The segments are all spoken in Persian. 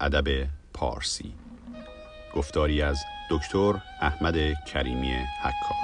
ادب پارسی. گفتاری از دکتر احمد کریمی حکاک.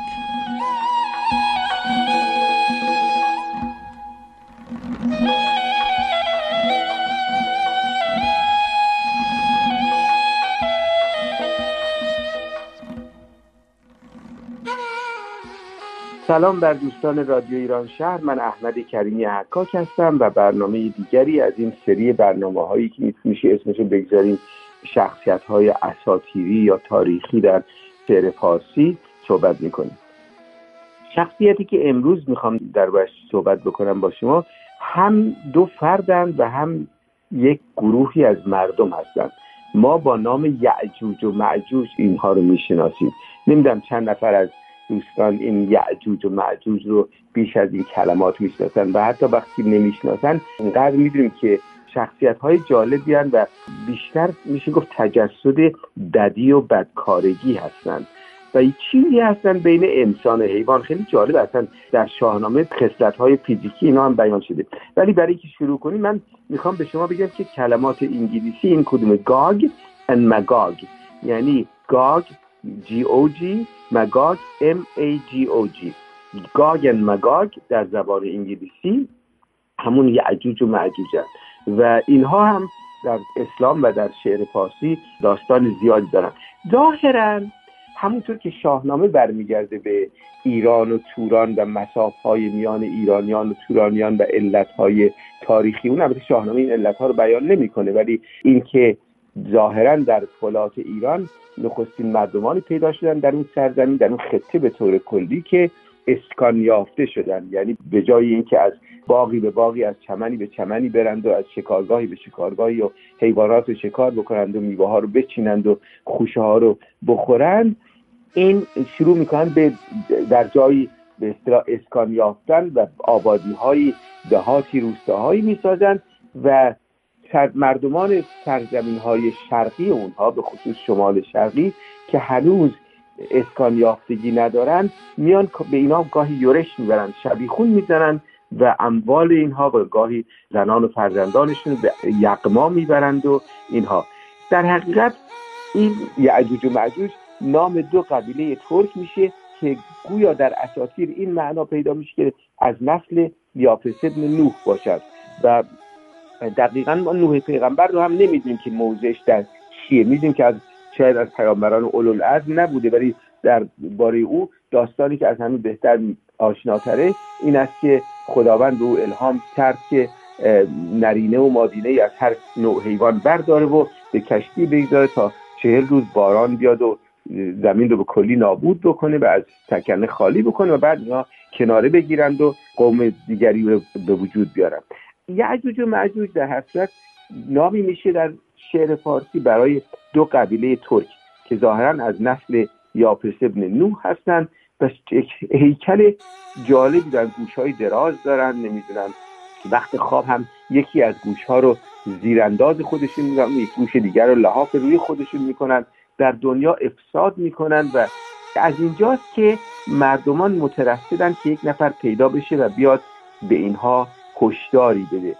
سلام بر دوستان رادیو ایران شهر. من احمد کریمی حکاک هستم و برنامه دیگری از این سری برنامه هایی که میشه اسمشو بگذاریم شخصیت های اساتیری یا تاریخی در شعر فارسی صحبت می‌کنیم. شخصیتی که امروز می‌خوام در باش صحبت بکنم با شما هم دو فردند و هم یک گروهی از مردم هستند. ما با نام یعجوج و معجوج اینها رو می‌شناسیم. نمی‌دونم چند نفر از دوستان این یعجوج و معجوج رو بیش از این کلمات می‌شناسن و حتی وقتی نمی‌شناسن اینقدر می‌دونیم که شخصیت های جالبی و بیشتر میشه گفت تجسد بدی و بدکارگی هستند. و چیزی هستن بین انسان و حیوان. خیلی جالب هستن در شاهنامه خصلت های فیزیکی اینا هم بیان شده. ولی برای که شروع کنیم من می‌خوام به شما بگم که کلمات انگلیسی این کدوم گاگ و مگاگ یعنی گاگ جی او جی مگاگ ام ای جی او جی گاگ مگاگ در زبان انگلیسی همون یعجوج و معجوج و اینها هم در اسلام و در شعر پارسی داستان زیادی دارن. ظاهرا همونطور که شاهنامه برمیگرده به ایران و توران و مساف های میان ایرانیان و تورانیان و علت های تاریخی اون البته شاهنامه این علت ها رو بیان نمی‌کنه ولی اینکه ظاهرا در فلات ایران نخستین مردمانی پیدا شدن در اون سرزمین در اون خطه به طور کلی که اسکان یافته شدن. یعنی به جای اینکه از باقی به باقی از چمنی به چمنی برند و از شکارگاهی به شکارگاهی و حیوانات رو شکار بکنند و میوه ها رو بچینند و خوشه ها رو بخورند این شروع می‌کنن به در جایی به اصطلاح اسکان یافتن و آبادی های دهاتی روستاهایی می‌سازند و مردمان سرزمین های شرقی اونها به خصوص شمال شرقی که هنوز اسکان یافتگی ندارن میان به اینا گاهی یورش می‌برن شبیخون می‌زنن و اموال اینها و گاهی زنان و فرزندانشون به یقما می‌برند و اینها. در حقیقت این یعجوج و معجوج نام دو قبیله ترک میشه که گویا در اساطیر این معنا پیدا میشه که از نسل یافس نوح باشد و دقیقا ما نوح پیغمبر رو هم نمی‌دونیم که موضعش در چیه. می‌دونیم که از شاید از پیامبران اولوالعزم نبوده ولی در باره او داستانی که از همین بهتر آشناتره این است که خداوند به او الهام کرد که نرینه و مادینه از هر نوع حیوان برداره و به کشتی بگذاره تا چهل روز باران بیاد و زمین رو به کلی نابود بکنه و از تکنه خالی بکنه و بعد اینا کناره بگیرند و قوم دیگری به وجود بیارن. یعجوج و معجوج در حسرت نامی میشه در شعر فارسی برای دو قبیله ترک که ظاهرا از نسل یاپس ابن نوح هستند و هیکل جالبی در گوش های دراز دارن نمی‌دونم وقت خواب هم یکی از گوش ها رو زیرانداز خودشون می‌کنن یک گوش دیگر رو لحاف روی خودشون می‌کنن در دنیا افساد می‌کنن و از اینجاست که مردمان مترصدن که یک نفر پیدا بشه و بیاد به اینها هشداری بده.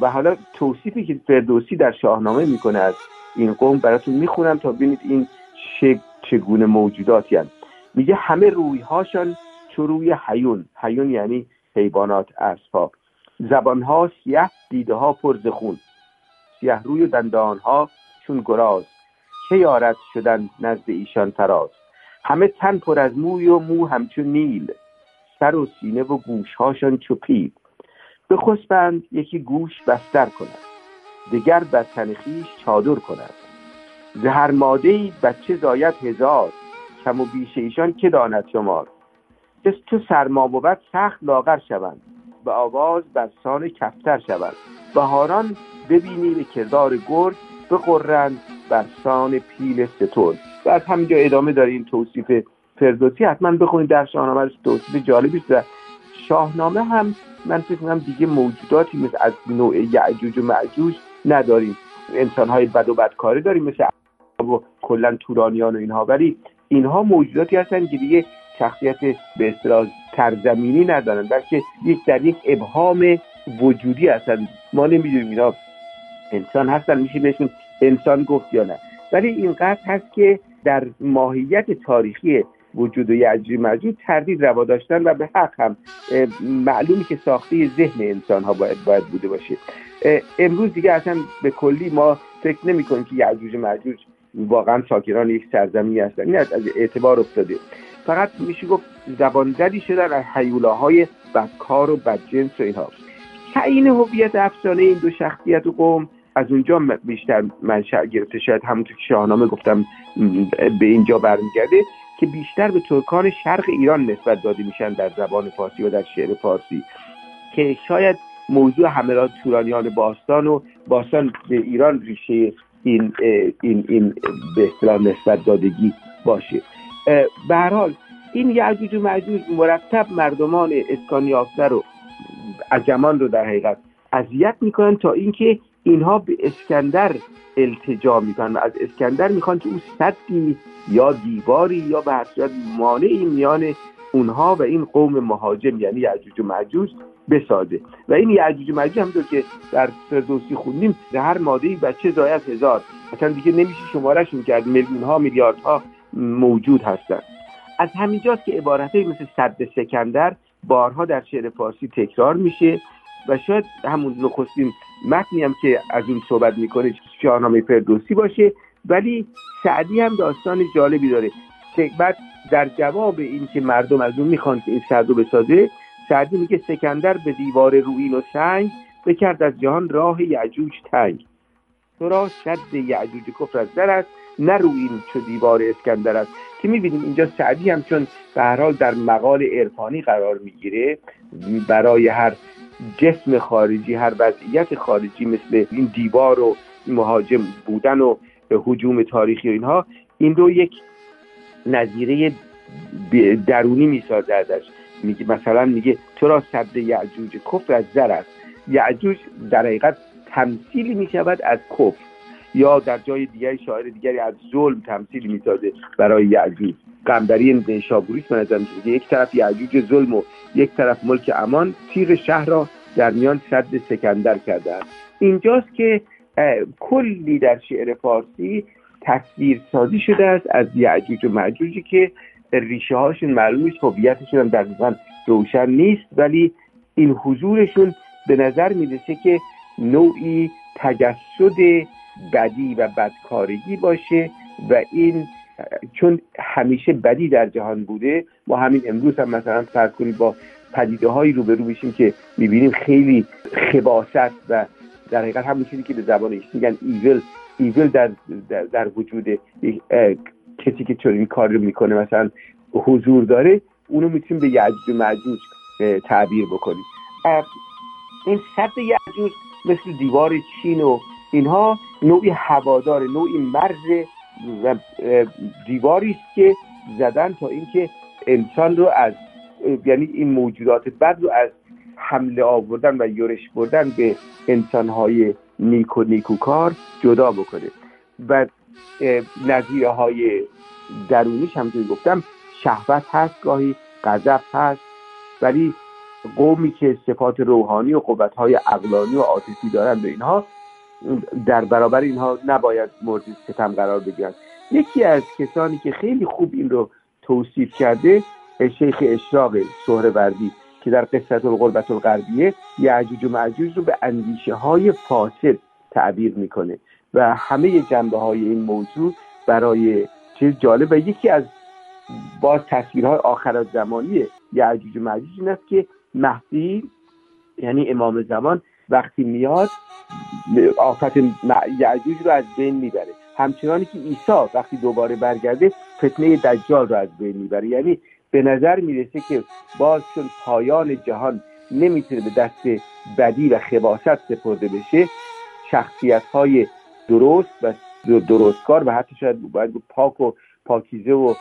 و حالا توصیفی که فردوسی در شاهنامه می‌کنه از این قوم براتون می‌خونم تا ببینید این چگونه موجوداتی هست میگه همه روی هاشان چو روی حیون حیون یعنی حیوانات اسبها. زبان ها سیه دیده ها پر خون سیه روی دندان ها چون گراز. چه یارت شدن نزد ایشان تراز همه تن پر از موی و مو همچون نیل. سر و سینه و گوش هاشان چو پیل. بخسبند یکی گوش بستر کند. دگر بر تن چادر کند. ز هر ماده ای بچه زاید هزار. کم و بیش ایشان که داند شمار. تو سرما بود سخت لاغر شوند. به آواز بر سان کفتر شوند. بهاران ببینی به کردار گرگ بقرند بر سان پیل ستون و از همینجا ادامه داره این توصیف فردوسی. حتما بخونید در شاهنامه توصیف جالبی است شاهنامه هم من فکر کنم دیگه موجوداتی مثل از نوع یعجوج و معجوج نداریم. انسان های بد و بدکاری داریم مثل و کلا تورانیان و اینها. ولی اینها موجوداتی هستن که دیگه شخصیت به اصطلاح ترزمینی ندارن بلکه یک در یک ابهام وجودی هستن. ما نمی‌دونیم اینا انسان هستن میشه بهشون انسان گفت یا نه. ولی اینقدر هست که در ماهیت تاریخی وجود و یعجوج مجوج تردید روا داشتن و به حق هم معلومی که ساخته ذهن انسان ها باید, باید بوده باشه. امروز دیگه اصلا به کلی ما فکر نمی کنیم که یعجوج مجوج واقعا ساکنان یک سرزمینی هستن. این از اعتبار افتاده. فقط میشه گفت زبان زدی شدن از حیولاهای بدکار و بدجنس و اینها. تعیین هویت افسانه این دو شخصیت و قوم از اونجا بیشتر منشأ گرفته. شاید همونطور که شاهنامه گفتم به اینجا برمیگرده. که بیشتر به ترکان شرق ایران نسبت داده میشن در زبان فارسی و در شعر فارسی. که شاید موضوع همراه تورانیان باستان و باستان به ایران ریشه این این این به اصطلاح نسبت دادگی باشه. به هر حال این یعجوج و معجوج مرتب مردمان اسکانیافتر و عجمان رو در حقیقت اذیت می‌کنن تا اینکه اینها به اسکندر التجا می‌کنن و از اسکندر می‌خوان که او صدی یا دیواری یا به هر صورت مانعی میان اونها و این قوم مهاجم یعنی یعجوج و معجوج بسازه. و این یعجوج و معجوج همونطور که در فردوسی خوندیم در هر ماده بچه زای هزار. اصلا دیگه نمیشه شمارهشون کرد میلیون ها میلیارد ها موجود هستند. از همینجاست که عبارتهایی مثل صد سکندر بارها در شعر فارسی تکرار میشه و شاید همون نخستین متنی هم که از اون صحبت می‌کنه شاهنامه فردوسی باشه ولی سعدی هم داستان جالبی داره بعد در جواب این که مردم از اون می‌خوان که این صد رو بسازه سعدی میگه سکندر به دیوار روین و سنگ بکرد از جهان راه یعجوج تنگ. تو را شد یعجوج کفر از در است نه روین چو دیوار اسکندر است. که می‌بینیم اینجا سعدی هم چون به هر حال در مقال عرفانی قرار می‌گیره برای هر جسم خارجی هر وضعیت خارجی مثل این دیوار و مهاجم بودن و حجوم تاریخی و اینها این رو یک نظیره درونی می‌سازه ازش. میگه مثلا میگه تو را صد یعجوج کفر از زر است؟ یعجوج در حقیقت تمثیلی می‌شود از کفر یا در جای دیگری شاعر دیگری از ظلم تمثیل می‌سازه برای یعجوج قمدری نیشابوری من نظر یک طرف یعجوج ظلم و یک طرف ملک امان تیغ شهر را در میان صد سکندر کردن. اینجاست که کلی در شعر فارسی تصویر سازی شده است از یعجوج و معجوجی که ریشه هاشون معلوم نیست هویتشون هم دقیقا روشن نیست ولی این حضورشون به نظر می‌رسه که نوعی تجسد بدی و بدکارگی باشه و این چون همیشه بدی در جهان بوده ما همین امروز هم مثلا فرض کنید با پدیده هایی روبرو میشیم که می‌بینیم خیلی خباست و در حقیقت همون چیزی که به زبان میگن ایول ایول در, در, در وجود کسی که چنین کار رو می‌کنه مثلا حضور داره اونو می‌تونیم به یعجوج و معجوج تعبیر بکنیم. این سد یعجوج مثل دیوار چین و اینها نوعی هوادار نوعی مرز دیواری است که زدن تا اینکه انسان رو از یعنی این موجودات بد رو از حمله آوردن و یورش بردن به انسانهای نیک و نیکوکار جدا بکنه. و نظیره های درونیش همونطور گفتم شهوت هست گاهی غضب هست ولی قومی که صفات روحانی و قوتهای عقلانی و عاطفی دارند به اینها در برابر اینها نباید مورد ستم قرار بگیرند یکی از کسانی که خیلی خوب این رو توصیف کرده شیخ اشراق سهروردی که در قصت القربت الغربیه یعجوج و معجوج رو به اندیشه های فاسد تعبیر می‌کنه و همه جنبه های این موضوع برای چیز جالب و یکی از باز تصویرهای آخر زمانی یعجوج و معجوج این است که مهدی یعنی امام زمان وقتی میاد آفت یعجوج رو از بین می‌بره. همچنانی که عیسی وقتی دوباره برگرده فتنه دجال رو از بین می‌بره. یعنی به نظر می‌رسه که باز چون پایان جهان نمی‌تونه به دست بدی و خباست سپرده بشه شخصیت های درست و درستکار و حتی شاید باید پاک و پاکیزه و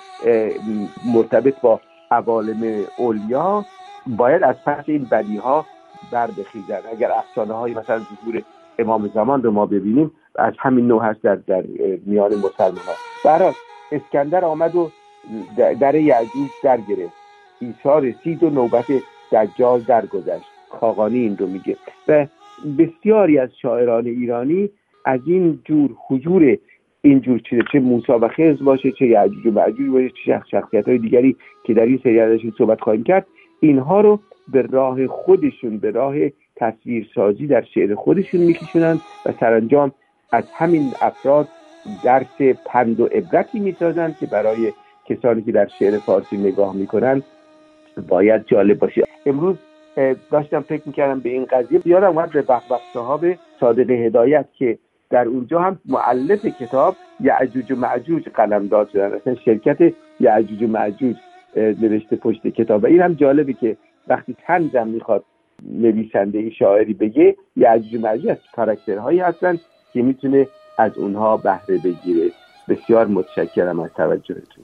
مرتبط با عوالم اولیا باید از پس این بدی ها بر بخیزن. اگر افسانه های مثلا ظهور امام زمان رو ما ببینیم از همین نوع هست در, در میان مسلمان ها برای اسکندر آمد و در یعجوج در گرفت ایسا رسید و نوبت دجال درگذشت. خاقانی این رو میگه. و بسیاری از شاعران ایرانی از این جور حضور اینجور چیزه چه موسا و خز باشه چه یعجوج و معجوج باشه چه شخصیت های دیگری که در این سری ازشون صحبت خواهیم کرد اینها رو به راه خودشون به راه تصویرسازی در شعر خودشون میکشونن و سرانجام از همین افراد درس پند و عبرتی می‌سازن که برای کسانی که در شعر فارسی نگاه می‌کنن باید جالب باشه. امروز داشتم فکر می‌کردم به این قضیه یادم اومد به بخبخ صاحب صادق هدایت که در اونجا هم معلف کتاب یعجوج و معجوج قلمداد شدن اصلا شرکت یعجوج و معجوج نوشته پشت کتاب. و این هم جالبه که وقتی تنزم می‌خواد نویسنده شاعری بگه یعجوج و معجوج از کاراکترهایی هستن که می‌تونه از اونها بهره بگیره. بسیار متشکرم از توجهتون.